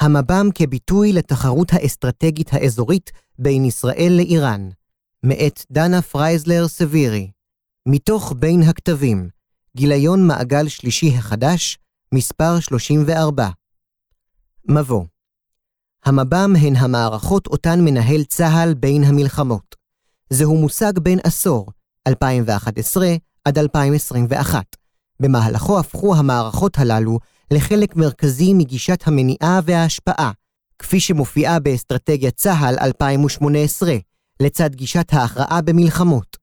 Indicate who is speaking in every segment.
Speaker 1: המב"ם כביטוי לתחרות האסטרטגית האזורית בין ישראל לאיראן, מאת דנה פרייזר סווירי, מתוך בין הקטבים, גיליון מעגל שלישי החדש, מספר 34. מבוא המב"ם הן המערכות אותן מנהל צה"ל בין המלחמות. זהו מושג בן עשור, 2011 עד 2021. במהלכו הפכו המערכות הללו לחלק מרכזי מגישת המניעה וההשפעה, כפי שמופיעה באסטרטגיית צה"ל 2018, לצד גישת ההכרעה במלחמות.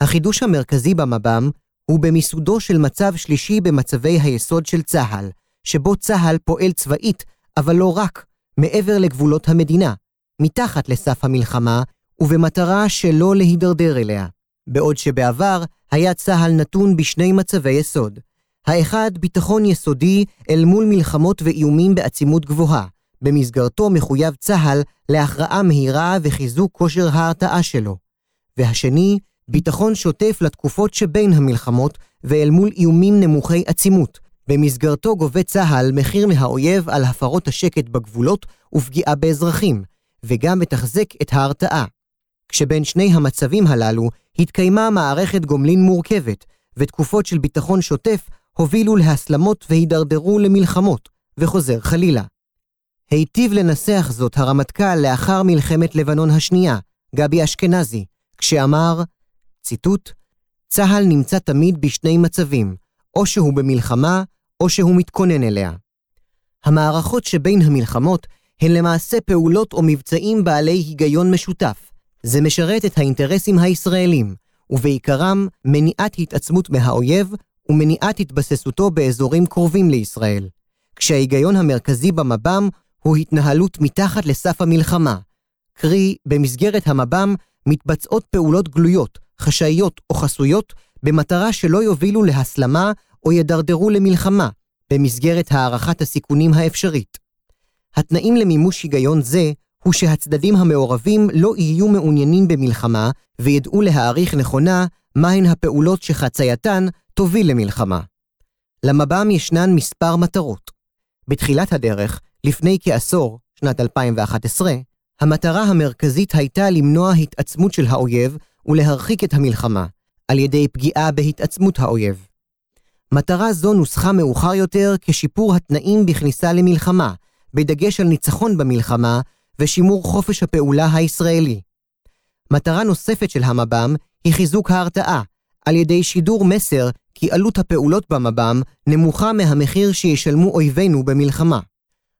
Speaker 1: החידוש המרכזי במב"ם הוא במיסודו של מצב שלישי במצבי היסוד של צה"ל, שבו צה"ל פועל צבאית, אבל לא רק, מעבר לגבולות המדינה, מתחת לסף המלחמה, ובמטרה שלא להידרדר אליה. בעוד שבעבר היה צה"ל נתון בשני מצבי יסוד. האחד, ביטחון יסודי אל מול מלחמות ואיומים בעצימות גבוהה. במסגרתו מחויב צה"ל להכרעה מהירה וחיזוק כושר ההרתעה שלו. והשני, ביטחון שוטף לתקופות שבין המלחמות ואל מול איומים נמוכי עצימות. במסגרתו גובה צה"ל מחיר מהאויב על הפרות השקט בגבולות ופגיעה באזרחים, וגם מתחזק את ההרתעה. כשבין שני המצבים הללו התקיימה מערכת גומלין מורכבת, ותקופות של ביטחון שוטף הובילו להסלמות והידרדרו למלחמות, וחוזר חלילה. היטיב לנסח זאת הרמטכ"ל לאחר מלחמת לבנון השנייה, גבי אשכנזי, כשאמר, ציטוט, צה"ל נמצא תמיד בשני מצבים, או שהוא במלחמה, או שהוא מתכונן אליה. המערכות שבין המלחמות הן למעשה פעולות או מבצעים בעלי היגיון משותף. זה משרת את האינטרסים הישראלים, ובעיקרם מניעת התעצמות מהאויב ומניעת התבססותו באזורים קרובים לישראל. כשההיגיון המרכזי במב"ם הוא התנהלות מתחת לסף המלחמה. קרי, במסגרת המב"ם מתבצעות פעולות גלויות, חשאיות או חסויות, במטרה שלא יובילו להסלמה או ידרדרו למלחמה, במסגרת הערכת הסיכונים האפשרית. התנאים למימוש היגיון זה הוא שהצדדים המעורבים לא יהיו מעוניינים במלחמה וידעו להעריך נכונה מהן הפעולות שחצייתן תוביל למלחמה. למב"ם ישנן מספר מטרות. בתחילת הדרך, לפני כעשור, שנת 2011, המטרה המרכזית הייתה למנוע התעצמות של האויב ולהרחיק את המלחמה, על ידי פגיעה בהתעצמות האויב. מטרה זו נוסחה מאוחר יותר כשיפור התנאים בכניסה למלחמה, בדגש על ניצחון במלחמה ושימור חופש הפעולה הישראלי. מטרה נוספת של המב"ם היא חיזוק ההרתעה, על ידי שידור מסר כי עלות הפעולות במב"ם נמוכה מהמחיר שישלמו אויבינו במלחמה.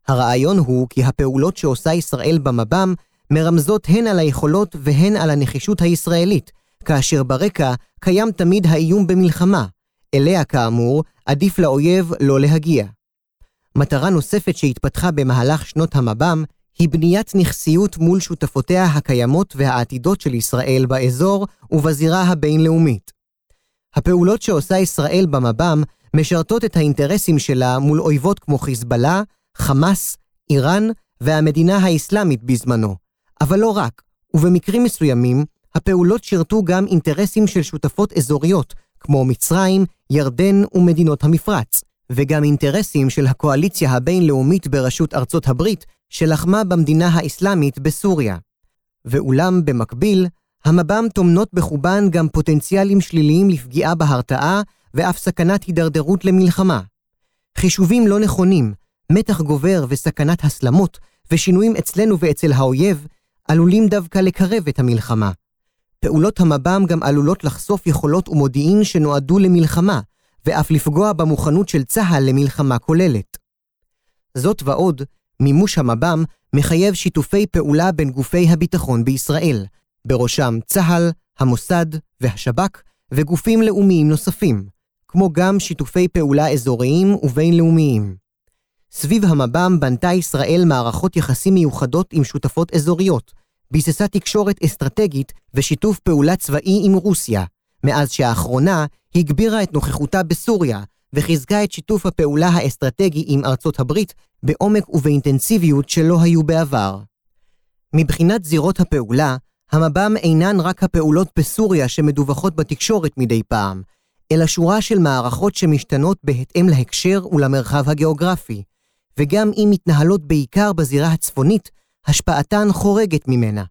Speaker 1: הרעיון הוא כי הפעולות שעושה ישראל במב"ם מרמזות הן על היכולות והן על הנחישות הישראלית, כאשר ברקע קיים תמיד האיום במלחמה, אליה כאמור עדיף לאויב לא להגיע. מטרה נוספת שהתפתחה במהלך שנות המב"ם היא בניית נכסיות מול שותפותיה הקיימות והעתידות של ישראל באזור ובזירה הבינלאומית. הפעולות שעושה ישראל במב"ם משרתות את האינטרסים שלה מול אויבות כמו חיזבאללה, חמאס, איראן והמדינה האסלאמית בזמנו. אבל לא רק, ובמקרים מסוימים, הפעולות שירתו גם אינטרסים של שותפות אזוריות, כמו מצרים, ירדן ומדינות המפרץ, וגם אינטרסים של הקואליציה הבינלאומית בראשות ארצות הברית, שלחמה במדינה האסלאמית בסוריה. ואולם, במקביל, המב"ם טומנות בחובן גם פוטנציאלים שליליים לפגיעה בהרתעה ואף סכנת הידרדרות למלחמה. חישובים לא נכונים, מתח גובר וסכנת הסלמות, ושינויים אצלנו ואצל האויב, עלולים דווקא לקרב את המלחמה. פעולות המב"ם גם עלולות לחשוף יכולות ומודיעין שנועדו למלחמה, ואף לפגוע במוכנות של צה"ל למלחמה כוללת. זאת ועוד, מימוש המב"ם מחייב שיתופי פעולה בין גופי הביטחון בישראל, בראשם צה"ל, המוסד והשב"כ, וגופים לאומיים נוספים, כמו גם שיתופי פעולה אזוריים ובינלאומיים. סביב המב"ם בנתה ישראל מערכות יחסים מיוחדות עם שותפות אזוריות, ביססה תקשורת אסטרטגית ושיתוף פעולה צבאי עם רוסיה, מאז שהאחרונה הגבירה את נוכחותה בסוריה, וחיזקה את שיתוף הפעולה האסטרטגי עם ארצות הברית בעומק ובאינטנסיביות שלא היו בעבר. מבחינת זירות הפעולה, המב"ם אינן רק הפעולות בסוריה שמדווחות בתקשורת מדי פעם, אלא שורה של מערכות שמשתנות בהתאם להקשר ולמרחב הגיאוגרפי, וגם אם מתנהלות בעיקר בזירה הצפונית, השפעתן חורגת ממנה.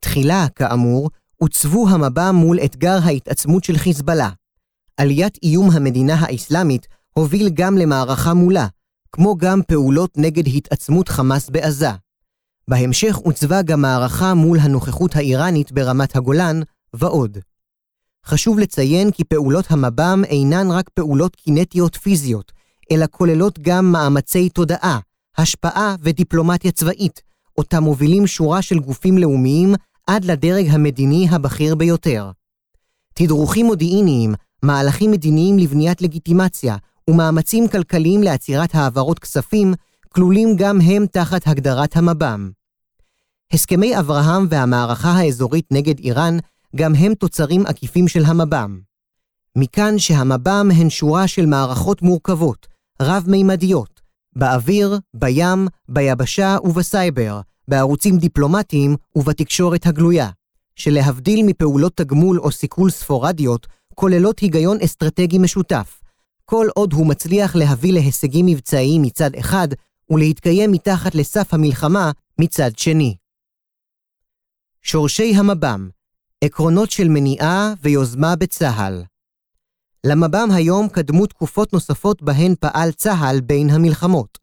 Speaker 1: תחילה, כאמור, עוצבו המבע מול אתגר ההתעצמות של חיזבאללה. עליית איום המדינה האסלאמית הוביל גם למערכה מולה, כמו גם פעולות נגד התעצמות חמאס בעזה. בהמשך עוצבה גם מערכה מול הנוכחות האיראנית ברמת הגולן, ועוד. חשוב לציין כי פעולות המב"ם אינן רק פעולות קינטיות פיזיות, אלא כוללות גם מאמצי תודעה, השפעה ודיפלומטיה צבאית, אותה מובילים שורה של גופים לאומיים עד לדרג המדיני הבכיר ביותר. תדרוכים מודיעיניים, מהלכים מדיניים לבניית לגיטימציה ומאמצים כלכליים לעצירת העברות כספים, כלולים גם הם תחת הגדרת המב"ם. הסכמי אברהם והמערכה האזורית נגד איראן גם הם תוצרים עקיפים של המב"ם. מכאן שהמב"ם הן שורה של מערכות מורכבות, רב-מימדיות, באוויר, בים, ביבשה ובסייבר, בערוצים דיפלומטיים ובתקשורת הגלויה, שלהבדיל מפעולות תגמול או סיכול ספורדיות, כוללות היגיון אסטרטגי משותף, כל עוד הוא מצליח להביא להישגים מבצעיים מצד אחד, ולהתקיים מתחת לסף המלחמה מצד שני. שורשי המב"ם, עקרונות של מניעה ויוזמה בצה"ל. למב"ם היום קדמו תקופות נוספות בהן פעל צה"ל בין המלחמות.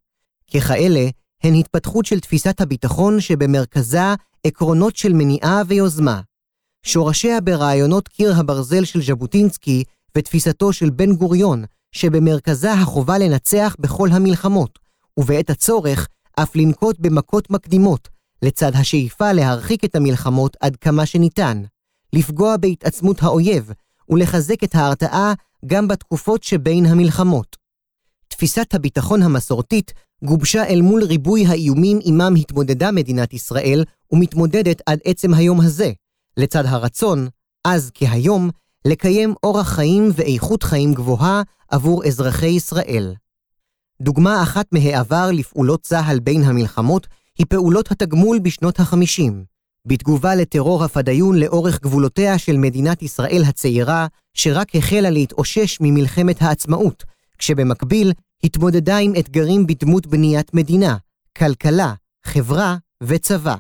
Speaker 1: ככאלה, הן התפתחות של תפיסת הביטחון שבמרכזה עקרונות של מניעה ויוזמה. שורשיה ברעיונות קיר הברזל של ז'בוטינסקי ותפיסתו של בן גוריון, שבמרכזה החובה לנצח בכל המלחמות, ובעת הצורך אף לנקוט במכות מקדימות, לצד השאיפה להרחיק את המלחמות עד כמה שניתן, לפגוע בהתעצמות האויב, ולחזק את ההרתעה גם בתקופות שבין המלחמות. תפיסת הביטחון המסורתית גובשה אל מול ריבוי האיומים עמם התמודדה מדינת ישראל, ומתמודדת עד עצם היום הזה, לצד הרצון, אז כהיום, לקיים אורח חיים ואיכות חיים גבוהה עבור אזרחי ישראל. דוגמה אחת מהעבר לפעולות צה"ל בין המלחמות היא פעולות התגמול בשנות ה-50. בתגובה לטרור הפדאיון לאורך גבולותיה של מדינת ישראל הצעירה, שרק החלה להתאושש ממלחמת העצמאות, כשבמקביל התמודדה עם אתגרים בדמות בניית מדינה, כלכלה, חברה וצבא.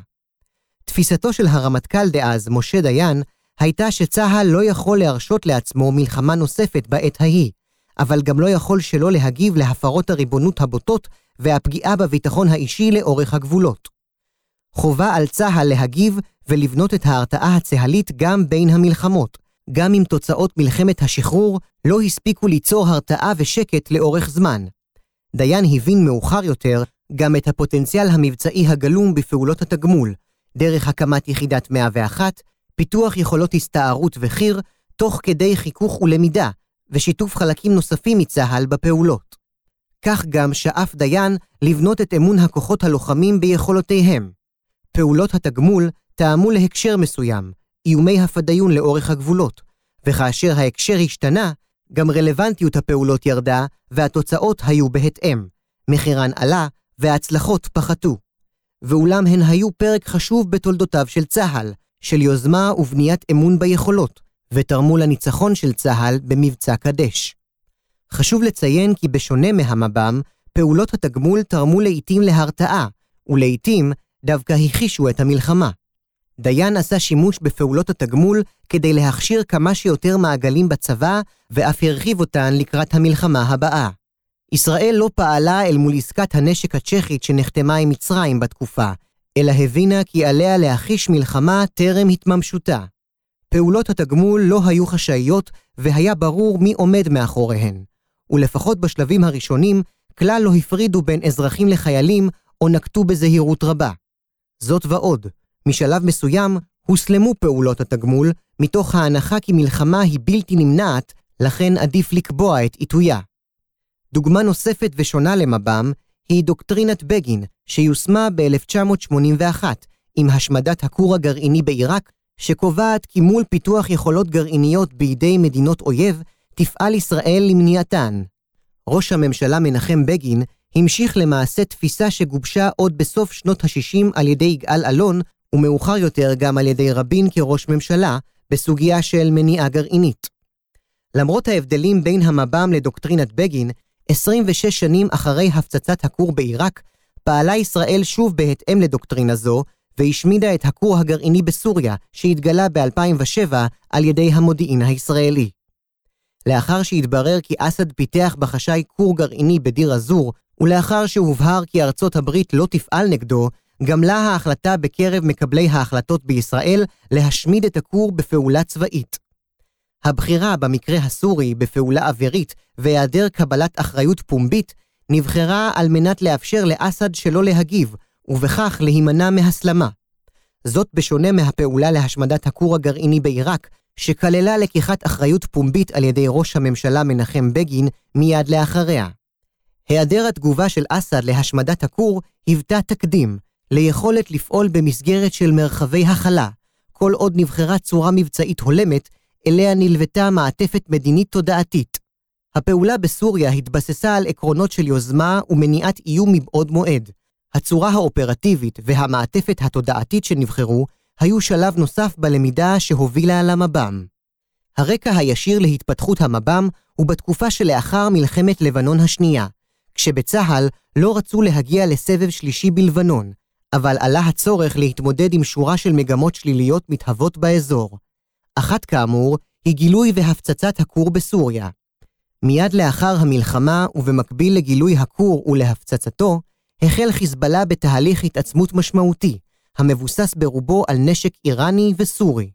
Speaker 1: תפיסתו של הרמטכ"ל דאז, משה דיין, הייתה שצה"ל לא יכול להרשות לעצמו מלחמה נוספת בעת ההיא, אבל גם לא יכול שלא להגיב להפרות הריבונות הבוטות והפגיעה בביטחון האישי לאורך הגבולות. חובה על צה"ל להגיב ולבנות את ההרתעה הצה"לית גם בין המלחמות, גם אם תוצאות מלחמת השחרור לא הספיקו ליצור הרתעה ושקט לאורך זמן. דיין הבין מאוחר יותר גם את הפוטנציאל המבצעי הגלום בפעולות התגמול, דרך הקמת יחידת 101, פיתוח יכולות הסתערות וחי"ר, תוך כדי חיכוך ולמידה, ושיתוף חלקים נוספים מצה"ל בפעולות. כך גם שאף דיין לבנות את אמון הכוחות הלוחמים ביכולותיהם. פעולות התגמול טעמו להקשר מסוים, איומי הפדאיון לאורך הגבולות, וכאשר ההקשר השתנה, גם רלוונטיות הפעולות ירדה, והתוצאות היו בהתאם. מחירן עלה, וההצלחות פחתו. ואולם הן היו פרק חשוב בתולדותיו של צה"ל, של יוזמה ובניית אמון ביכולות, ותרמו לניצחון של צה"ל במבצע קדש. חשוב לציין כי בשונה מהמב"ם, פעולות התגמול תרמו לעתים להרתעה, ולעתים דווקא הכישו את המלחמה. דיין עשה שימוש בפעולות התגמול כדי להכשיר כמה שיותר מעגלים בצבא, ואף הרחיב אותן לקראת המלחמה הבאה. ישראל לא פעלה אל מול עסקת הנשק הצ'כית שנחתמה עם מצרים בתקופה, אלא הבינה כי עליה להחיש מלחמה טרם התממשותה. פעולות התגמול לא היו חשאיות, והיה ברור מי עומד מאחוריהן. ולפחות בשלבים הראשונים, כלל לא הפרידו בין אזרחים לחיילים, או נקטו בזהירות רבה. זאת ועוד, משלב מסוים הוסלמו פעולות התגמול, מתוך ההנחה כי מלחמה היא בלתי נמנעת, לכן עדיף לקבוע את עיתויה. דוגמה נוספת ושונה למב"ם היא דוקטרינת בגין, שיושמה ב-1981, עם השמדת הכור הגרעיני בעיראק, שקובעת כי מול פיתוח יכולות גרעיניות בידי מדינות אויב, תפעל ישראל למניעתן. ראש הממשלה מנחם בגין המשיך למעשה תפיסה שגובשה עוד בסוף שנות ה-60 על ידי יגאל אלון, ומאוחר יותר גם על ידי רבין כראש ממשלה, בסוגיה של מניעה גרעינית. למרות ההבדלים בין המב"ם לדוקטרינת בגין, 26 שנים אחרי הפצצת הכור בעיראק, פעלה ישראל שוב בהתאם לדוקטרינה זו, והשמידה את הכור הגרעיני בסוריה, שהתגלה ב-2007 על ידי המודיעין הישראלי. לאחר שהתברר כי אסד פיתח בחשאי כור גרעיני בדיר א-זור, ולאחר שהובהר כי ארצות הברית לא תפעל נגדו, גמלה ההחלטה בקרב מקבלי ההחלטות בישראל להשמיד את הכור בפעולה צבאית. הבחירה במקרה הסורי בפעולה אווירית והיעדר קבלת אחריות פומבית נבחרה על מנת לאפשר לאסד שלא להגיב, ובכך להימנע מהסלמה. זאת בשונה מהפעולה להשמדת הכור הגרעיני בעיראק, שכללה לקיחת אחריות פומבית על ידי ראש הממשלה מנחם בגין מיד לאחריה. היעדר התגובה של אסד להשמדת הכור היוותה תקדים, ליכולת לפעול במסגרת של מרחבי הכלה, כל עוד נבחרה צורה מבצעית הולמת, אליה נלוותה מעטפת מדינית תודעתית. הפעולה בסוריה התבססה על עקרונות של יוזמה ומניעת איום מבעוד מועד. הצורה האופרטיבית והמעטפת התודעתית שנבחרו היו שלב נוסף בלמידה שהובילה למב"ם. הרקע הישיר להתפתחות המב"ם הוא בתקופה שלאחר מלחמת לבנון השנייה, כשבצה"ל לא רצו להגיע לסבב שלישי בלבנון, אבל עלה הצורך להתמודד עם שורה של מגמות שליליות מתהוות באזור. אחת כאמור היא גילוי והפצצת הכור בסוריה. מיד לאחר המלחמה ובמקביל לגילוי הכור ולהפצצתו, החל חיזבאללה בתהליך התעצמות משמעותי, המבוסס ברובו על נשק איראני וסורי.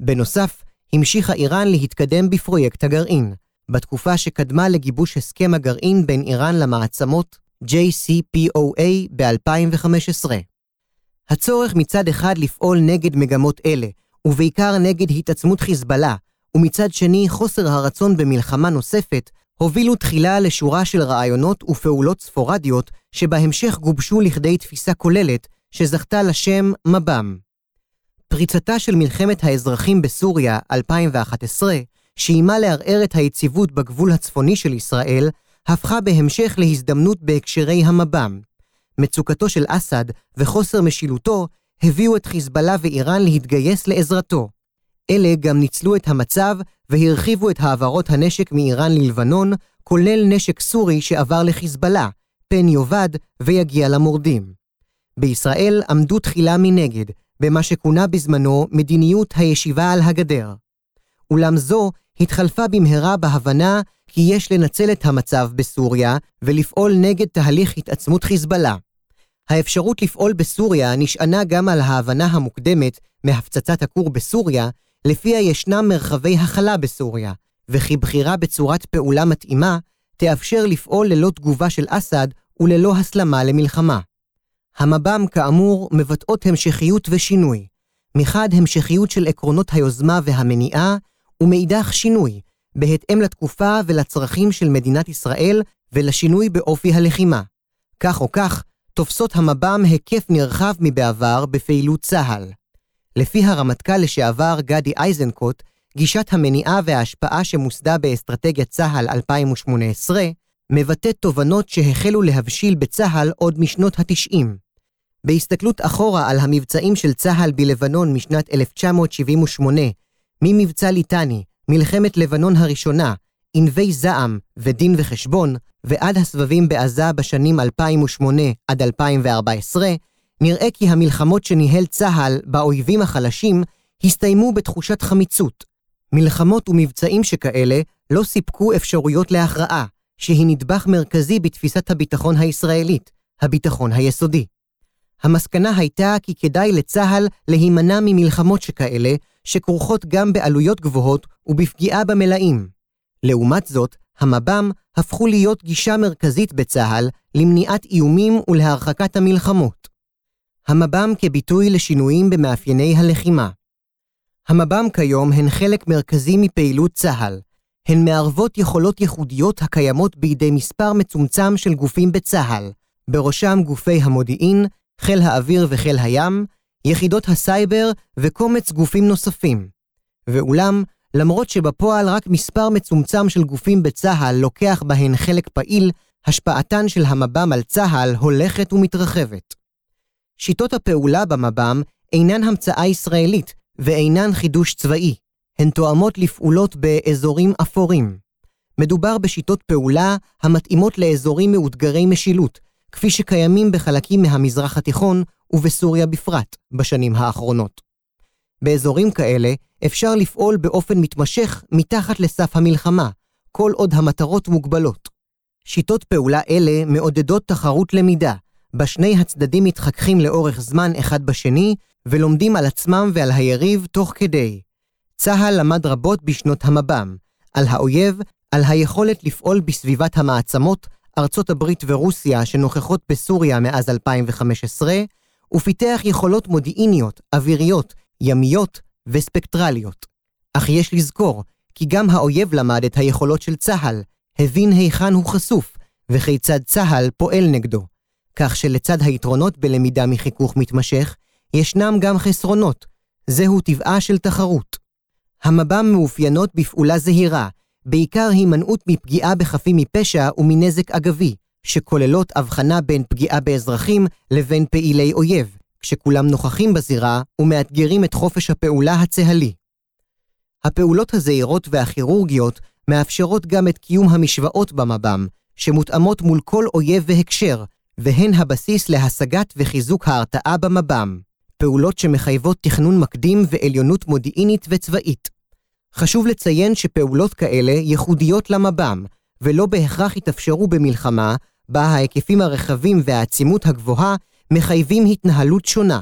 Speaker 1: בנוסף, המשיכה איראן להתקדם בפרויקט הגרעין, בתקופה שקדמה לגיבוש הסכם הגרעין בין איראן למעצמות JCPOA ב-2015. הצורך מצד אחד לפעול נגד מגמות אלה, ובעיקר נגד התעצמות חיזבאללה, ומצד שני חוסר הרצון במלחמה נוספת, הובילו תחילה לשורה של רעיונות ופעולות ספורדיות, שבהמשך גובשו לכדי תפיסה כוללת, שזכתה לשם מב"ם. פריצתה של מלחמת האזרחים בסוריה 2011, שאיימה לערער את היציבות בגבול הצפוני של ישראל, הפכה בהמשך להזדמנות בהקשרי המב"ם. מצוקתו של אסד וחוסר משילותו הביאו את חיזבאללה ואיראן להתגייס לעזרתו. אלה גם ניצלו את המצב והרחיבו את העברות הנשק מאיראן ללבנון, כולל נשק סורי שעבר לחיזבאללה, פן יאבד ויגיע למורדים. בישראל עמדו תחילה מנגד, במה שכונה בזמנו מדיניות הישיבה על הגדר. אולם זו התחלפה במהרה בהבנה כי יש לנצל את המצב בסוריה ולפעול נגד תהליך התעצמות חיזבאללה. האפשרות לפעול בסוריה נשענה גם על ההבנה המוקדמת מהפצצת הכור בסוריה, לפיה ישנם מרחבי הכלה בסוריה, וכי בחירה בצורת פעולה מתאימה תאפשר לפעול ללא תגובה של אסד וללא הסלמה למלחמה. המב"ם, כאמור, מבטאות המשכיות ושינוי. מחד המשכיות של עקרונות היוזמה והמניעה, ומאידך שינוי, בהתאם לתקופה ולצרכים של מדינת ישראל ולשינוי באופי הלחימה. כך או כך, תופסות המב"ם היקף נרחב מבעבר בפעילות צה"ל. לפי הרמטכ"ל לשעבר גדי איזנקוט, גישת המניעה וההשפעה שמוסדה באסטרטגיית צה"ל 2018, מבטאת תובנות שהחלו להבשיל בצה"ל עוד משנות ה-90. בהסתכלות אחורה על המבצעים של צה"ל בלבנון משנת 1978, ממבצע ליטני, מלחמת לבנון הראשונה, ענבי זעם ודין וחשבון, ועד הסבבים בעזה בשנים 2008 עד 2014, נראה כי המלחמות שניהל צה"ל באויבים החלשים הסתיימו בתחושת חמיצות. מלחמות ומבצעים שכאלה לא סיפקו אפשרויות להכרעה, שהיא נדבך מרכזי בתפיסת הביטחון הישראלית, הביטחון היסודי. המסקנה הייתה כי כדאי לצה"ל להימנע ממלחמות שכאלה, שכרוכות גם בעלויות גבוהות ובפגיעה במלאים. לעומת זאת, המב"ם הפכו להיות גישה מרכזית בצה"ל למניעת איומים ולהרחקת המלחמות. המב"ם כביטוי לשינויים במאפייני הלחימה. המב"ם כיום הן חלק מרכזי מפעילות צה"ל. הן מערבות יכולות ייחודיות הקיימות בידי מספר מצומצם של גופים בצה"ל, בראשם גופי המודיעין, חיל האוויר וחיל הים, יחידות הסייבר וקומץ גופים נוספים. ואולם, למרות שבפועל רק מספר מצומצם של גופים בצה"ל לוקח בהן חלק פעיל, השפעתן של המב"ם על צה"ל הולכת ומתרחבת. שיטות הפעולה במב"ם אינן המצאה ישראלית ואינן חידוש צבאי, הן תואמות לפעולות באזורים אפורים. מדובר בשיטות פעולה המתאימות לאזורים מאותגרי משילות, כפי שקיימים בחלקים מהמזרח התיכון ובסוריה בפרט בשנים האחרונות. באזורים כאלה אפשר לפעול באופן מתמשך מתחת לסף המלחמה, כל עוד המטרות מוגבלות. שיטות פעולה אלה מעודדות תחרות למידה, בה שני הצדדים מתחככים לאורך זמן אחד בשני, ולומדים על עצמם ועל היריב תוך כדי. צה"ל למד רבות בשנות המב"ם, על האויב, על היכולת לפעול בסביבת המעצמות, ארצות הברית ורוסיה שנוכחות בסוריה מאז 2015, ופיתח יכולות מודיעיניות, אוויריות, ימיות וספקטרליות. אך יש לזכור כי גם האויב למד את היכולות של צה"ל, הבין היכן הוא חשוף, וכיצד צה"ל פועל נגדו. כך שלצד היתרונות בלמידה מחיכוך מתמשך, ישנם גם חסרונות. זהו טבעה של תחרות. המב"ם מאופיינות בפעולה זהירה, בעיקר הימנעות מפגיעה בחפים מפשע ומנזק אגבי, שכוללות הבחנה בין פגיעה באזרחים לבין פעילי אויב, כשכולם נוכחים בזירה ומאתגרים את חופש הפעולה הצהלי. הפעולות הזהירות והכירורגיות מאפשרות גם את קיום המשוואות במב"ם, שמותאמות מול כל אויב והקשר, והן הבסיס להשגת וחיזוק ההרתעה במב"ם. פעולות שמחייבות תכנון מקדים ועליונות מודיעינית וצבאית. חשוב לציין שפעולות כאלה ייחודיות למב"ם, ולא בהכרח יתאפשרו במלחמה, בה ההיקפים הרחבים והעצימות הגבוהה מחייבים התנהלות שונה.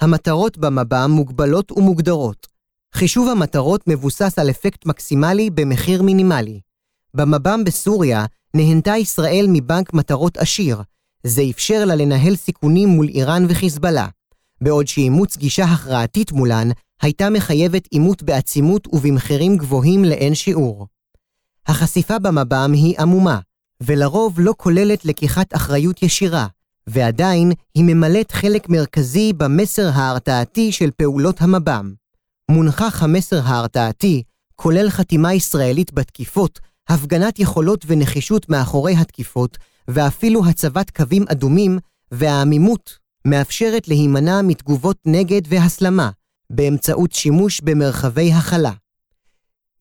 Speaker 1: המטרות במב"ם מוגבלות ומוגדרות. חישוב המטרות מבוסס על אפקט מקסימלי במחיר מינימלי. במב"ם בסוריה נהנתה ישראל מבנק מטרות עשיר, זה אפשר לה לנהל סיכונים מול איראן וחיזבאללה, בעוד שאימוץ גישה הכרעתית מולן הייתה מחייבת עימות בעצימות ובמחירים גבוהים לאין שיעור. החשיפה במב"ם היא עמומה, ולרוב לא כוללת לקיחת אחריות ישירה, ועדיין היא ממלאת חלק מרכזי במסר ההרתעתי של פעולות המב"ם. מונחח המסר ההרתעתי כולל חתימה ישראלית בתקיפות, הפגנת יכולות ונחישות מאחורי התקיפות, ואפילו הצבת קווים אדומים, והעמימות מאפשרת להימנע מתגובות נגד והסלמה, באמצעות שימוש במרחבי הכלה.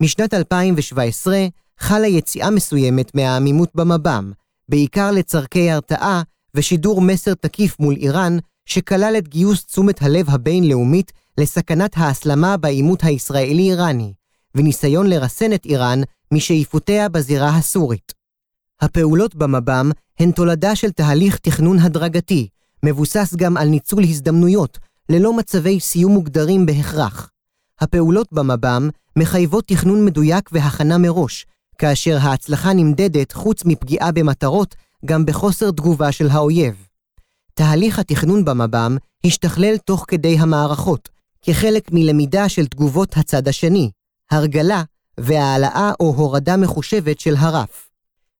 Speaker 1: משנת 2017 חלה יציאה מסוימת מהעמימות במב"ם, בעיקר לצורכי הרתעה ושידור מסר תקיף מול איראן, שכלל את גיוס תשומת הלב הבינלאומית לסכנת ההסלמה בעימות הישראלי-איראני, וניסיון לרסן את איראן משאיפותיה בזירה הסורית. הפעולות במב"ם הן תולדה של תהליך תכנון הדרגתי, מבוסס גם על ניצול הזדמנויות, ללא מצבי סיום מוגדרים בהכרח. הפעולות במב"ם מחייבות תכנון מדויק והכנה מראש, כאשר ההצלחה נמדדת, חוץ מפגיעה במטרות, גם בחוסר תגובה של האויב. תהליך התכנון במב"ם השתכלל תוך כדי המערכות, כחלק מלמידה של תגובות הצד השני, הרגלה והעלאה או הורדה מחושבת של הרף.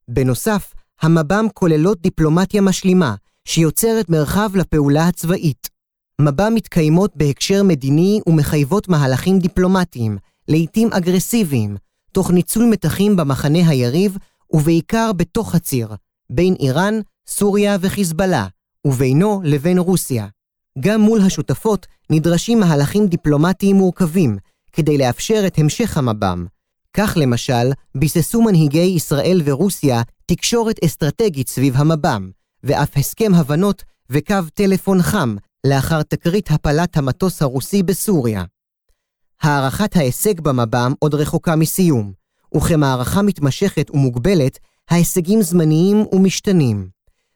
Speaker 1: בנוסף, המב"ם כוללות דיפלומטיה משלימה, שיוצרת מרחב לפעולה הצבאית. מב"ם מתקיימות בהקשר מדיני ומחייבות מהלכים דיפלומטיים, לעתים אגרסיביים, תוך ניצול מתחים במחנה היריב, ובעיקר בתוך הציר, בין איראן, סוריה וחיזבאללה, ובינו לבין רוסיה. גם מול השותפות נדרשים מהלכים דיפלומטיים מורכבים, כדי לאפשר את המשך המב"ם. כך למשל, ביססו מנהיגי ישראל ורוסיה תקשורת אסטרטגית סביב המב"ם, ואף הסכם הבנות וקו טלפון חם לאחר תקרית הפלת המטוס הרוסי בסוריה. הערכת ההישג במב"ם עוד רחוקה מסיום, וכמערכה מתמשכת ומוגבלת, ההישגים זמניים ומשתנים.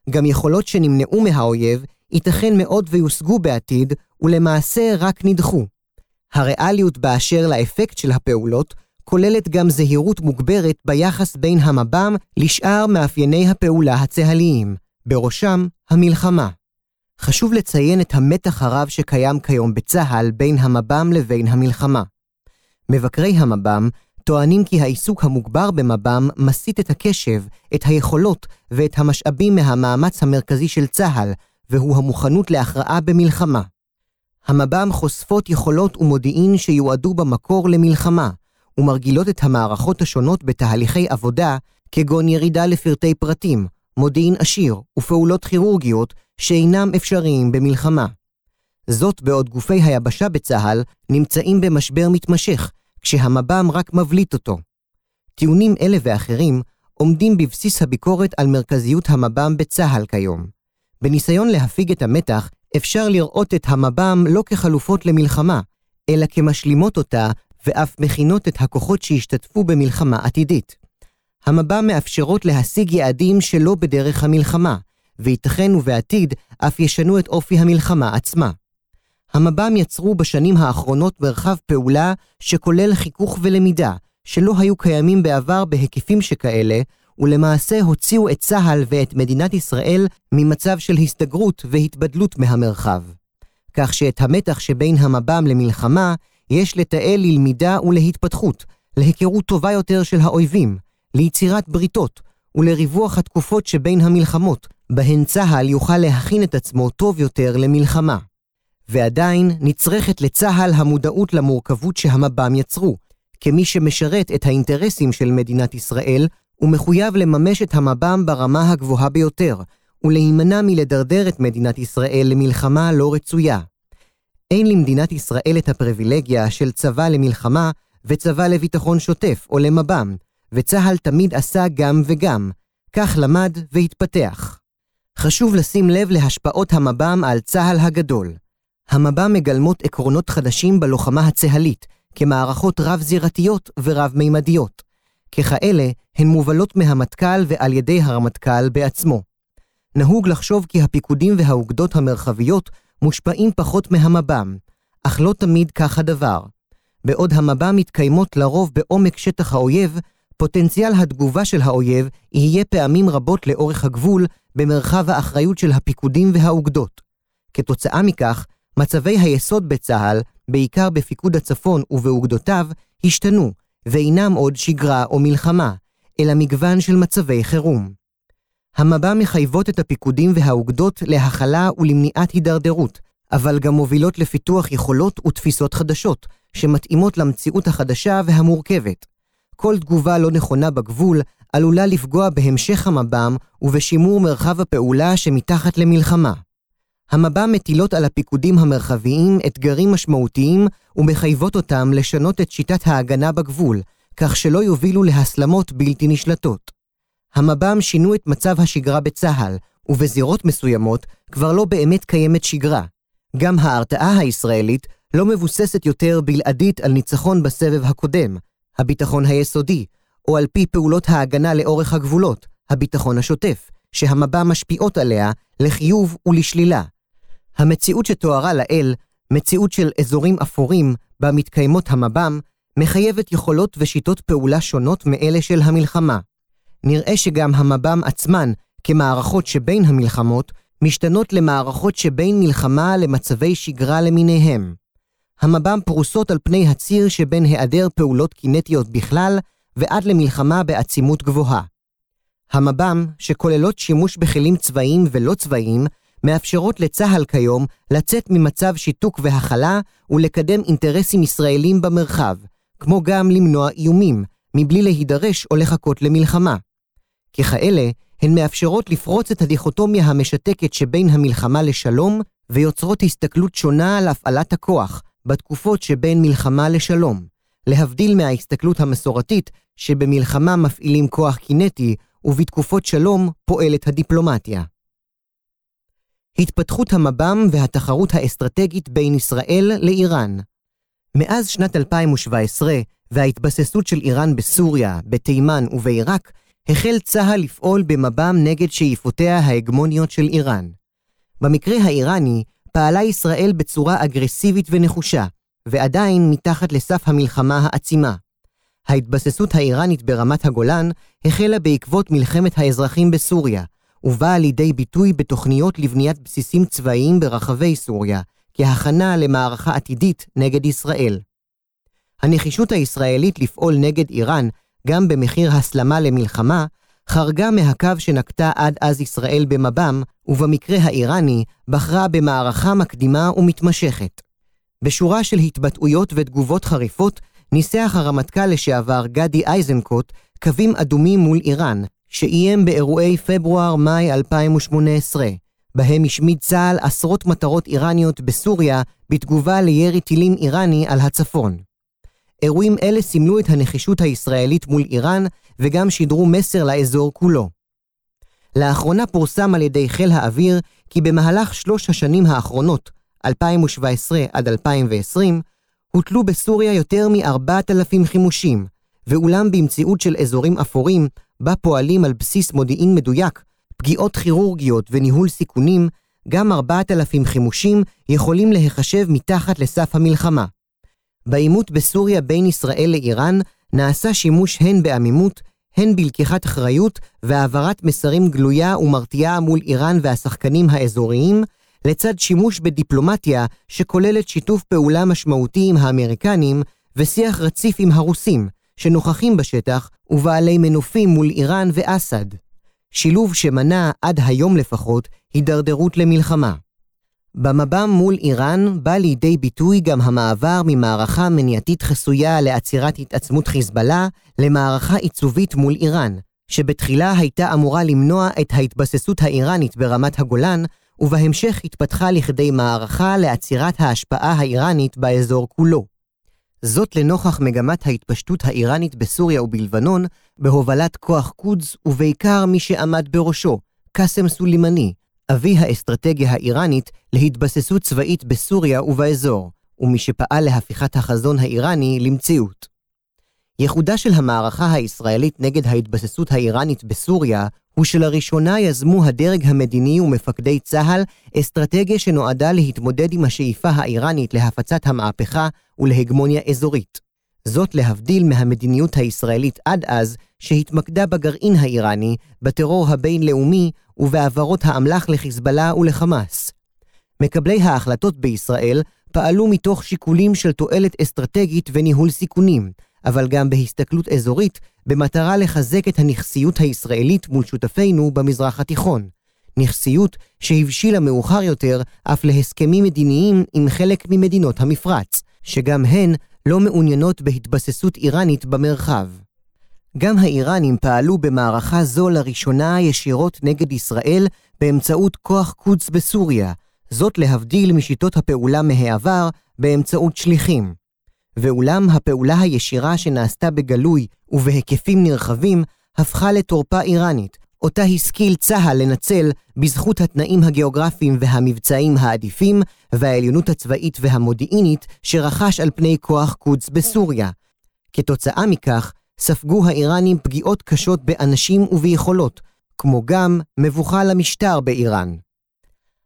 Speaker 1: גם יכולות שנמנעו מהאויב ייתכן מאוד ויושגו בעתיד, ולמעשה רק נדחו. הריאליות באשר לאפקט של הפעולות כוללת גם זהירות מוגברת ביחס בין המב"ם לשאר מאפייני הפעולה הצה"ליים, בראשם המלחמה. חשוב לציין את המתח הרב שקיים כיום בצה"ל בין המב"ם לבין המלחמה. מבקרי המב"ם טוענים כי העיסוק המוגבר במב"ם מסיט את הקשב, את היכולות ואת המשאבים מהמאמץ המרכזי של צה"ל, והוא המוכנות להכרעה במלחמה. המב"ם חושפות יכולות ומודיעין שיועדו במקור למלחמה, ומרגילות את המערכות השונות בתהליכי עבודה, כגון ירידה לפרטי פרטים, מודיעין עשיר ופעולות כירורגיות שאינם אפשריים במלחמה. זאת בעוד גופי היבשה בצה"ל נמצאים במשבר מתמשך, כשהמב"ם רק מבליט אותו. טיעונים אלה ואחרים עומדים בבסיס הביקורת על מרכזיות המב"ם בצה"ל כיום. בניסיון להפיג את המתח, אפשר לראות את המב"ם לא כחלופות למלחמה, אלא כמשלימות אותה ואף מכינות את הכוחות שהשתתפו במלחמה עתידית. המב"ם מאפשרות להשיג יעדים שלא בדרך המלחמה, וייתכן ובעתיד אף ישנו את אופי המלחמה עצמה. המב"ם יצרו בשנים האחרונות מרחב פעולה שכולל חיכוך ולמידה, שלא היו קיימים בעבר בהיקפים שכאלה, ולמעשה הוציאו את צה"ל ואת מדינת ישראל ממצב של הסתגרות והתבדלות מהמרחב. כך שאת המתח שבין המב"ם למלחמה יש לתעל ללמידה ולהתפתחות, להיכרות טובה יותר של האויבים, ליצירת בריתות ולריווח התקופות שבין המלחמות, בהן צה"ל יוכל להכין את עצמו טוב יותר למלחמה. ועדיין נצרכת לצה"ל המודעות למורכבות שהמב"ם יצרו, כמי שמשרת את האינטרסים של מדינת ישראל, ומחויב לממש את המב"ם ברמה הגבוהה ביותר, ולהימנע מלדרדר את מדינת ישראל למלחמה לא רצויה. אין למדינת ישראל את הפריבילגיה של צבא למלחמה וצבא לביטחון שוטף או למב"ם, וצה"ל תמיד עשה גם וגם, כך למד והתפתח. חשוב לשים לב להשפעות המב"ם על צה"ל הגדול. המב"ם מגלמות עקרונות חדשים בלוחמה הצה"לית, כמערכות רב-זירתיות ורב-מימדיות. ככאלה, הן מובלות מהמטכ"ל ועל ידי הרמטכ"ל בעצמו. נהוג לחשוב כי הפיקודים והאוגדות המרחביות מושפעים פחות מהמב"ם, אך לא תמיד כך הדבר. בעוד המב"ם מתקיימות לרוב בעומק שטח האויב, פוטנציאל התגובה של האויב יהיה פעמים רבות לאורך הגבול במרחב האחריות של הפיקודים והאוגדות. כתוצאה מכך, מצבי היסוד בצה"ל, בעיקר בפיקוד הצפון ובאוגדותיו, השתנו, ואינם עוד שגרה או מלחמה, אלא מגוון של מצבי חירום. המב"ם מחייבות את הפיקודים והאוגדות להכלה ולמניעת הידרדרות, אבל גם מובילות לפיתוח יכולות ותפיסות חדשות, שמתאימות למציאות החדשה והמורכבת. כל תגובה לא נכונה בגבול עלולה לפגוע בהמשך המב"ם ובשימור מרחב הפעולה שמתחת למלחמה. המב"ם מטילות על הפיקודים המרחביים אתגרים משמעותיים ומחייבות אותם לשנות את שיטת ההגנה בגבול, כך שלא יובילו להסלמות בלתי נשלטות. המב"ם שינו את מצב השגרה בצה"ל, ובזירות מסוימות כבר לא באמת קיימת שגרה. גם ההרתעה הישראלית לא מבוססת יותר בלעדית על ניצחון בסבב הקודם, הביטחון היסודי, או על פי פעולות ההגנה לאורך הגבולות, הביטחון השוטף, שהמב"ם משפיעות עליה לחיוב ולשלילה. המציאות שתוארה לאל, מציאות של אזורים אפורים בה מתקיימות המב"ם, מחייבת יכולות ושיטות פעולה שונות מאלה של המלחמה. נראה שגם המב"ם עצמן, כמערכות שבין המלחמות, משתנות למערכות שבין מלחמה למצבי שגרה למיניהם. המב"ם פרוסות על פני הציר שבין היעדר פעולות קינטיות בכלל ועד למלחמה בעצימות גבוהה. המב"ם, שכוללות שימוש בכלים צבאיים ולא צבאיים, מאפשרות לצה"ל כיום לצאת ממצב שיתוק והכלה ולקדם אינטרסים ישראלים במרחב, כמו גם למנוע איומים, מבלי להידרש או לחכות למלחמה. ככאלה, הן מאפשרות לפרוץ את הדיכוטומיה המשתקת שבין המלחמה לשלום, ויוצרות הסתכלות שונה על הפעלת הכוח, בתקופות שבין מלחמה לשלום, להבדיל מההסתכלות המסורתית שבמלחמה מפעילים כוח קינטי, ובתקופות שלום פועלת הדיפלומטיה. התפתחות המב"ם והתחרות האסטרטגית בין ישראל לאיראן. מאז שנת 2017 וההתבססות של איראן בסוריה, בתימן ובעיראק, החל צה"ל לפעול במב"ם נגד שאיפותיה ההגמוניות של איראן. במקרה האיראני, פעלה ישראל בצורה אגרסיבית ונחושה, ועדיין מתחת לסף המלחמה העצימה. ההתבססות האיראנית ברמת הגולן החלה בעקבות מלחמת האזרחים בסוריה, ובאה לידי ביטוי בתוכניות לבניית בסיסים צבאיים ברחבי סוריה, כהכנה למערכה עתידית נגד ישראל. הנחישות הישראלית לפעול נגד איראן, גם במחיר הסלמה למלחמה, חרגה מהקו שנקטה עד אז ישראל במב"ם, ובמקרה האיראני, בחרה במערכה מקדימה ומתמשכת. בשורה של התבטאויות ותגובות חריפות, ניסח הרמטכ"ל לשעבר גדי איזנקוט קווים אדומים מול איראן, שאיים באירועי פברואר-מאי 2018, בהם השמיד צה"ל עשרות מטרות איראניות בסוריה בתגובה לירי טילים איראני על הצפון. אירועים אלה סימלו את הנחישות הישראלית מול איראן, וגם שידרו מסר לאזור כולו. לאחרונה פורסם על ידי חיל האוויר כי במהלך שלוש השנים האחרונות, 2017 עד 2020, הוטלו בסוריה יותר מ-4,000 חימושים, ואולם במציאות של אזורים אפורים, בה פועלים על בסיס מודיעין מדויק, פגיעות כירורגיות וניהול סיכונים, גם 4,000 חימושים יכולים להיחשב מתחת לסף המלחמה. בעימות בסוריה בין ישראל לאיראן נעשה שימוש הן בעמימות, הן בלקיחת אחריות והעברת מסרים גלויה ומרתיעה מול איראן והשחקנים האזוריים, לצד שימוש בדיפלומטיה שכוללת שיתוף פעולה משמעותי עם האמריקנים ושיח רציף עם הרוסים, שנוכחים בשטח ובעלי מנופים מול איראן ואסד. שילוב שמנע, עד היום לפחות, הידרדרות למלחמה. במב"ם מול איראן בא לידי ביטוי גם המעבר ממערכה מניעתית חסויה לעצירת התעצמות חיזבאללה למערכה עיצובית מול איראן, שבתחילה הייתה אמורה למנוע את ההתבססות האיראנית ברמת הגולן, ובהמשך התפתחה לכדי מערכה לעצירת ההשפעה האיראנית באזור כולו. זאת לנוכח מגמת ההתפשטות האיראנית בסוריה ובלבנון, בהובלת כוח קודס ובעיקר מי שעמד בראשו, קאסם סולימני, אבי האסטרטגיה האיראנית להתבססות צבאית בסוריה ובאזור, ומי שפעל להפיכת החזון האיראני למציאות. ייחודה של המערכה הישראלית נגד ההתבססות האיראנית בסוריה הוא שלראשונה יזמו הדרג המדיני ומפקדי צה"ל אסטרטגיה שנועדה להתמודד עם השאיפה האיראנית להפצת המהפכה ולהגמוניה אזורית. זאת להבדיל מהמדיניות הישראלית עד אז, שהתמקדה בגרעין האיראני, בטרור הבינלאומי ובהעברות האמל"ח לחיזבאללה ולחמאס. מקבלי ההחלטות בישראל פעלו מתוך שיקולים של תועלת אסטרטגית וניהול סיכונים, אבל גם בהסתכלות אזורית, במטרה לחזק את הנכסיות הישראלית מול שותפינו במזרח התיכון. נכסיות שהבשילה מאוחר יותר אף להסכמים מדיניים עם חלק ממדינות המפרץ, שגם הן לא מעוניינות בהתבססות איראנית במרחב. גם האיראנים פעלו במערכה זו לראשונה ישירות נגד ישראל באמצעות כוח קודס בסוריה, זאת להבדיל משיטות הפעולה מהעבר באמצעות שליחים. ואולם הפעולה הישירה שנעשתה בגלוי ובהיקפים נרחבים הפכה לתורפה איראנית, אותה השכיל צה"ל לנצל בזכות התנאים הגיאוגרפיים והמבצעיים העדיפים והעליונות הצבאית והמודיעינית שרכש על פני כוח קודס בסוריה. כתוצאה מכך, ספגו האיראנים פגיעות קשות באנשים וביכולות, כמו גם מבוכה למשטר באיראן.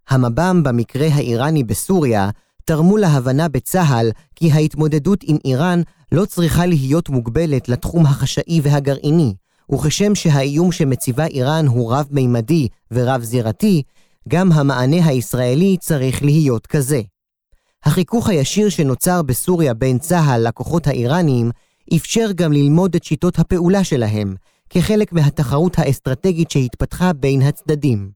Speaker 1: המב"ם במקרה האיראני בסוריה תרמו להבנה בצה"ל כי ההתמודדות עם איראן לא צריכה להיות מוגבלת לתחום החשאי והגרעיני, וכשם שהאיום שמציבה איראן הוא רב-מימדי ורב-זירתי, גם המענה הישראלי צריך להיות כזה. החיכוך הישיר שנוצר בסוריה בין צה"ל לכוחות האיראניים אפשר גם ללמוד את שיטות הפעולה שלהם, כחלק מהתחרות האסטרטגית שהתפתחה בין הצדדים.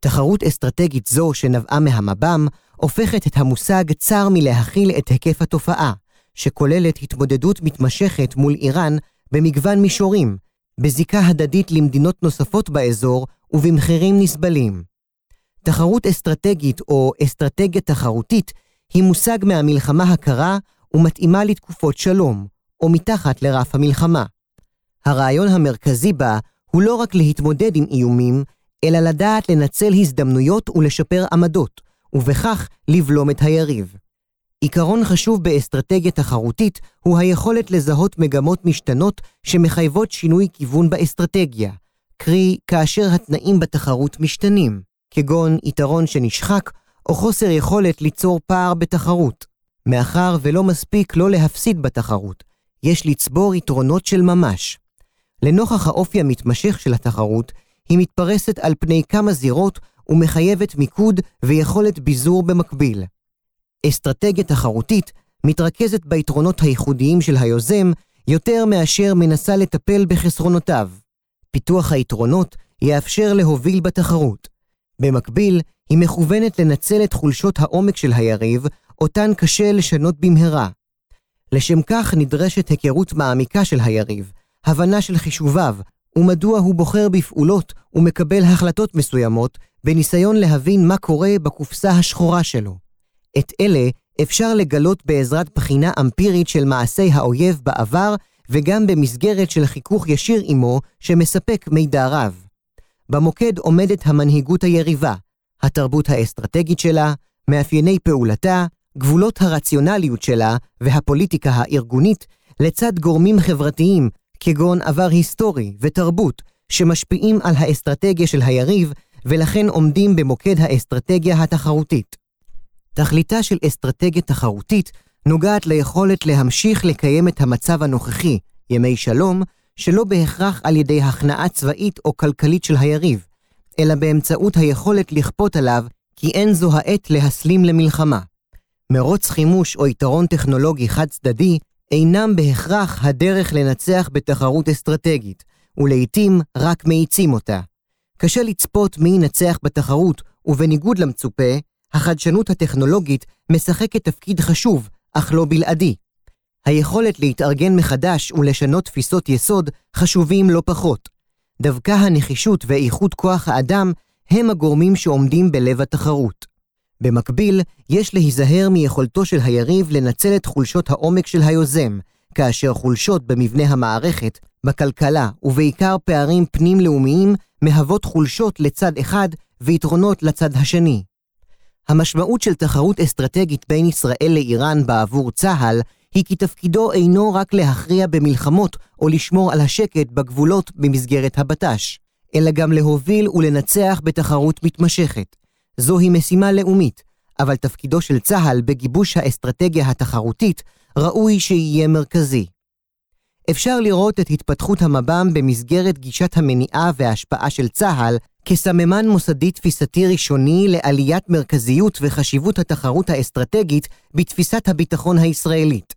Speaker 1: תחרות אסטרטגית זו שנבעה מהמב"ם, הופכת את המושג צר מלהכיל את היקף התופעה, שכוללת התמודדות מתמשכת מול איראן במגוון מישורים, בזיקה הדדית למדינות נוספות באזור ובמחירים נסבלים. תחרות אסטרטגית או אסטרטגיה תחרותית היא מושג מהמלחמה הקרה ומתאימה לתקופות שלום, או מתחת לרף המלחמה. הרעיון המרכזי בה הוא לא רק להתמודד עם איומים, אלא לדעת לנצל הזדמנויות ולשפר עמדות, ובכך לבלום את היריב. עיקרון חשוב באסטרטגיה תחרותית הוא היכולת לזהות מגמות משתנות שמחייבות שינוי כיוון באסטרטגיה, קרי כאשר התנאים בתחרות משתנים, כגון יתרון שנשחק או חוסר יכולת ליצור פער בתחרות. מאחר ולא מספיק לא להפסיד בתחרות, יש לצבור יתרונות של ממש. לנוכח האופי המתמשך של התחרות, היא מתפרסת על פני כמה זירות ומחייבת מיקוד ויכולת ביזור במקביל. אסטרטגיה תחרותית מתרכזת ביתרונות הייחודיים של היוזם יותר מאשר מנסה לטפל בחסרונותיו. פיתוח היתרונות יאפשר להוביל בתחרות. במקביל, היא מכוונת לנצל את חולשות העומק של היריב, אותן קשה לשנות במהרה. לשם כך נדרשת היכרות מעמיקה של היריב, הבנה של חישוביו, ומדוע הוא בוחר בפעולות ומקבל החלטות מסוימות, בניסיון להבין מה קורה בקופסה השחורה שלו. את אלה אפשר לגלות בעזרת בחינה אמפירית של מעשי האויב בעבר, וגם במסגרת של חיכוך ישיר עמו, שמספק מידע רב. במוקד עומדת המנהיגות היריבה, התרבות האסטרטגית שלה, מאפייני פעולתה, גבולות הרציונליות שלה והפוליטיקה הארגונית, לצד גורמים חברתיים, כגון עבר היסטורי ותרבות, שמשפיעים על האסטרטגיה של היריב, ולכן עומדים במוקד האסטרטגיה התחרותית. תכליתה של אסטרטגיה תחרותית נוגעת ליכולת להמשיך לקיים את המצב הנוכחי, ימי שלום, שלא בהכרח על ידי הכנעה צבאית או כלכלית של היריב, אלא באמצעות היכולת לכפות עליו כי אין זו העת להסלים למלחמה. מרוץ חימוש או יתרון טכנולוגי חד-צדדי אינם בהכרח הדרך לנצח בתחרות אסטרטגית, ולעיתים רק מאיצים אותה. קשה לצפות מי ינצח בתחרות, ובניגוד למצופה, החדשנות הטכנולוגית משחקת תפקיד חשוב, אך לא בלעדי. היכולת להתארגן מחדש ולשנות תפיסות יסוד חשובים לא פחות. דווקא הנחישות ואיכות כוח האדם הם הגורמים שעומדים בלב התחרות. במקביל, יש להיזהר מיכולתו של היריב לנצל את חולשות העומק של היוזם, כאשר חולשות במבנה המערכת, בכלכלה ובעיקר פערים פנים-לאומיים מהוות חולשות לצד אחד ויתרונות לצד השני. המשמעות של תחרות אסטרטגית בין ישראל לאיראן בעבור צה"ל היא כי תפקידו אינו רק להכריע במלחמות או לשמור על השקט בגבולות במסגרת הבט"ש, אלא גם להוביל ולנצח בתחרות מתמשכת. זוהי משימה לאומית, אבל תפקידו של צה"ל בגיבוש האסטרטגיה התחרותית ראוי שיהיה מרכזי. אפשר לראות את התפתחות המב"ם במסגרת גישת המניעה וההשפעה של צה"ל כסממן מוסדי תפיסתי ראשוני לעליית מרכזיות וחשיבות התחרות האסטרטגית בתפיסת הביטחון הישראלית.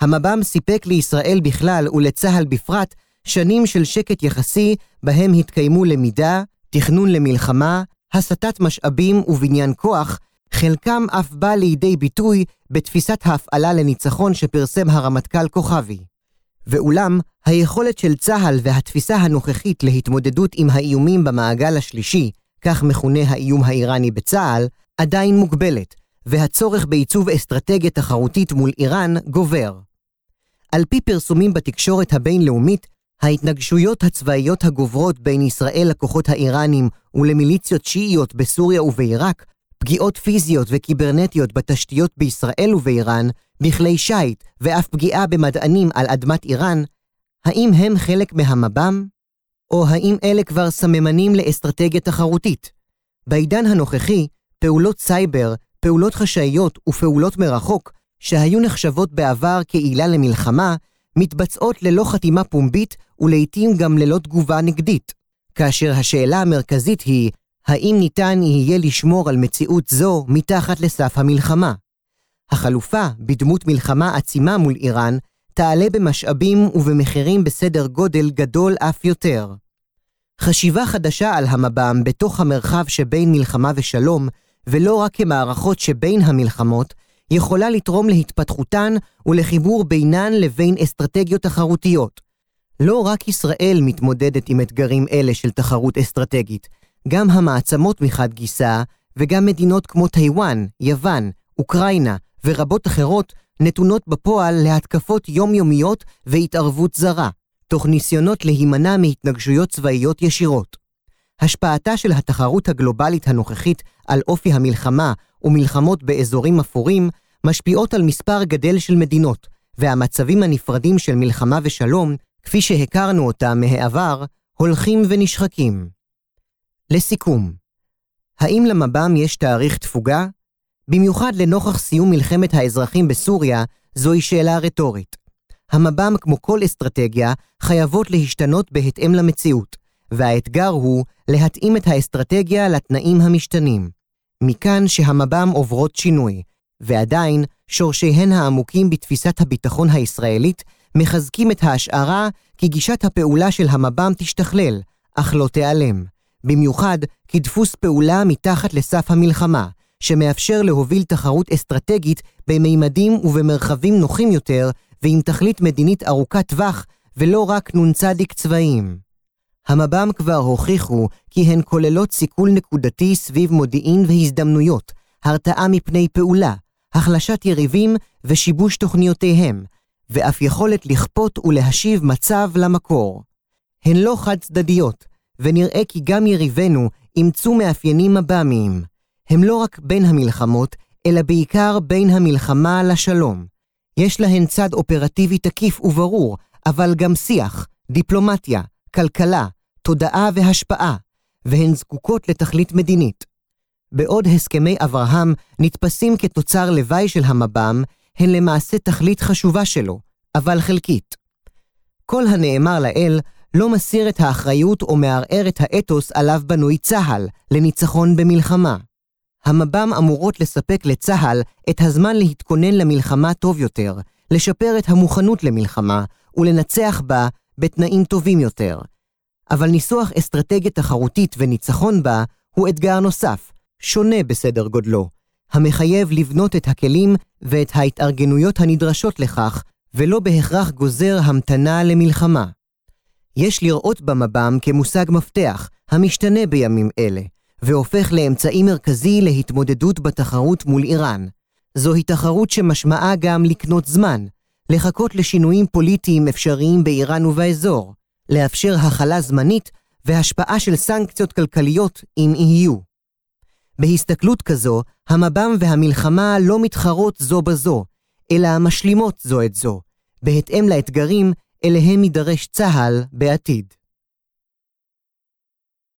Speaker 1: המב"ם סיפק לישראל בכלל ולצה"ל בפרט שנים של שקט יחסי בהם התקיימו למידה, תכנון למלחמה, הסטת משאבים ובניין כוח, חלקם אף בא לידי ביטוי בתפיסת ההפעלה לניצחון שפרסם הרמטכ"ל כוכבי. ואולם, היכולת של צה"ל והתפיסה הנוכחית להתמודדות עם האיומים במעגל השלישי, כך מכונה האיום האיראני בצה"ל, עדיין מוגבלת, והצורך בעיצוב אסטרטגיה תחרותית מול איראן גובר. על פי פרסומים בתקשורת הבינלאומית, ההתנגשויות הצבאיות הגוברות בין ישראל לכוחות האיראנים ולמיליציות שיעיות בסוריה ובעיראק, פגיעות פיזיות וקיברנטיות בתשתיות בישראל ובאיראן, בכלי שיט ואף פגיעה במדענים על אדמת איראן, האם הם חלק מהמב"ם? או האם אלה כבר סממנים לאסטרטגיה תחרותית? בעידן הנוכחי, פעולות סייבר, פעולות חשאיות ופעולות מרחוק, שהיו נחשבות בעבר כעילה למלחמה, מתבצעות ללא חתימה פומבית ולעיתים גם ללא תגובה נגדית, כאשר השאלה המרכזית היא, האם ניתן יהיה לשמור על מציאות זו מתחת לסף המלחמה? החלופה, בדמות מלחמה עצימה מול איראן, תעלה במשאבים ובמחירים בסדר גודל גדול אף יותר. חשיבה חדשה על המב"ם בתוך המרחב שבין מלחמה ושלום, ולא רק כמערכות שבין המלחמות, יכולה לתרום להתפתחותן ולחיבור בינן לבין אסטרטגיות תחרותיות. לא רק ישראל מתמודדת עם אתגרים אלה של תחרות אסטרטגית, גם המעצמות מחד גיסא, וגם מדינות כמו טיוואן, יוון, אוקראינה ורבות אחרות נתונות בפועל להתקפות יומיומיות והתערבות זרה, תוך ניסיונות להימנע מהתנגשויות צבאיות ישירות. השפעתה של התחרות הגלובלית הנוכחית על אופי המלחמה ומלחמות באזורים אפורים משפיעות על מספר גדל של מדינות, והמצבים הנפרדים של מלחמה ושלום, כפי שהכרנו אותם מהעבר, הולכים ונשחקים. לסיכום, האם למב"ם יש תאריך תפוגה? במיוחד לנוכח סיום מלחמת האזרחים בסוריה, זוהי שאלה רטורית. המב"ם, כמו כל אסטרטגיה, חייבות להשתנות בהתאם למציאות, והאתגר הוא להתאים את האסטרטגיה לתנאים המשתנים. מכאן שהמב"ם עוברות שינוי, ועדיין שורשיהן העמוקים בתפיסת הביטחון הישראלית מחזקים את ההשערה כי גישת הפעולה של המב"ם תשתכלל, אך לא תיעלם. במיוחד כדפוס פעולה מתחת לסף המלחמה, שמאפשר להוביל תחרות אסטרטגית במימדים ובמרחבים נוחים יותר, ועם תכלית מדינית ארוכת טווח, ולא רק נ"צ צבאיים. המב"ם כבר הוכיחו כי הן כוללות סיכול נקודתי סביב מודיעין והזדמנויות, הרתעה מפני פעולה, החלשת יריבים ושיבוש תוכניותיהם, ואף יכולת לכפות ולהשיב מצב למקור. הן לא חד-צדדיות, ונראה כי גם יריבינו אימצו מאפיינים מב"מיים. הם לא רק בין המלחמות, אלא בעיקר בין המלחמה לשלום. יש להן צד אופרטיבי תקיף וברור, אבל גם שיח, דיפלומטיה, כלכלה, תודעה והשפעה, והן זקוקות לתכלית מדינית. בעוד הסכמי אברהם נתפסים כתוצר לוואי של המב"ם, הן למעשה תכלית חשובה שלו, אבל חלקית. כל הנאמר לאל לא מסיר את האחריות או מערער את האתוס עליו בנוי צה"ל, לניצחון במלחמה. המב"ם אמורות לספק לצה"ל את הזמן להתכונן למלחמה טוב יותר, לשפר את המוכנות למלחמה ולנצח בה בתנאים טובים יותר. אבל ניסוח אסטרטגיה תחרותית וניצחון בה הוא אתגר נוסף, שונה בסדר גודלו, המחייב לבנות את הכלים ואת ההתארגנויות הנדרשות לכך, ולא בהכרח גוזר המתנה למלחמה. יש לראות במב"ם כמושג מפתח, המשתנה בימים אלה, והופך לאמצעי מרכזי להתמודדות בתחרות מול איראן. זוהי תחרות שמשמעה גם לקנות זמן, לחכות לשינויים פוליטיים אפשריים באיראן ובאזור, לאפשר הכלה זמנית והשפעה של סנקציות כלכליות אם יהיו. בהסתכלות כזו, המב"ם והמלחמה לא מתחרות זו בזו, אלא משלימות זו את זו, בהתאם לאתגרים אליהם יידרש צה"ל בעתיד.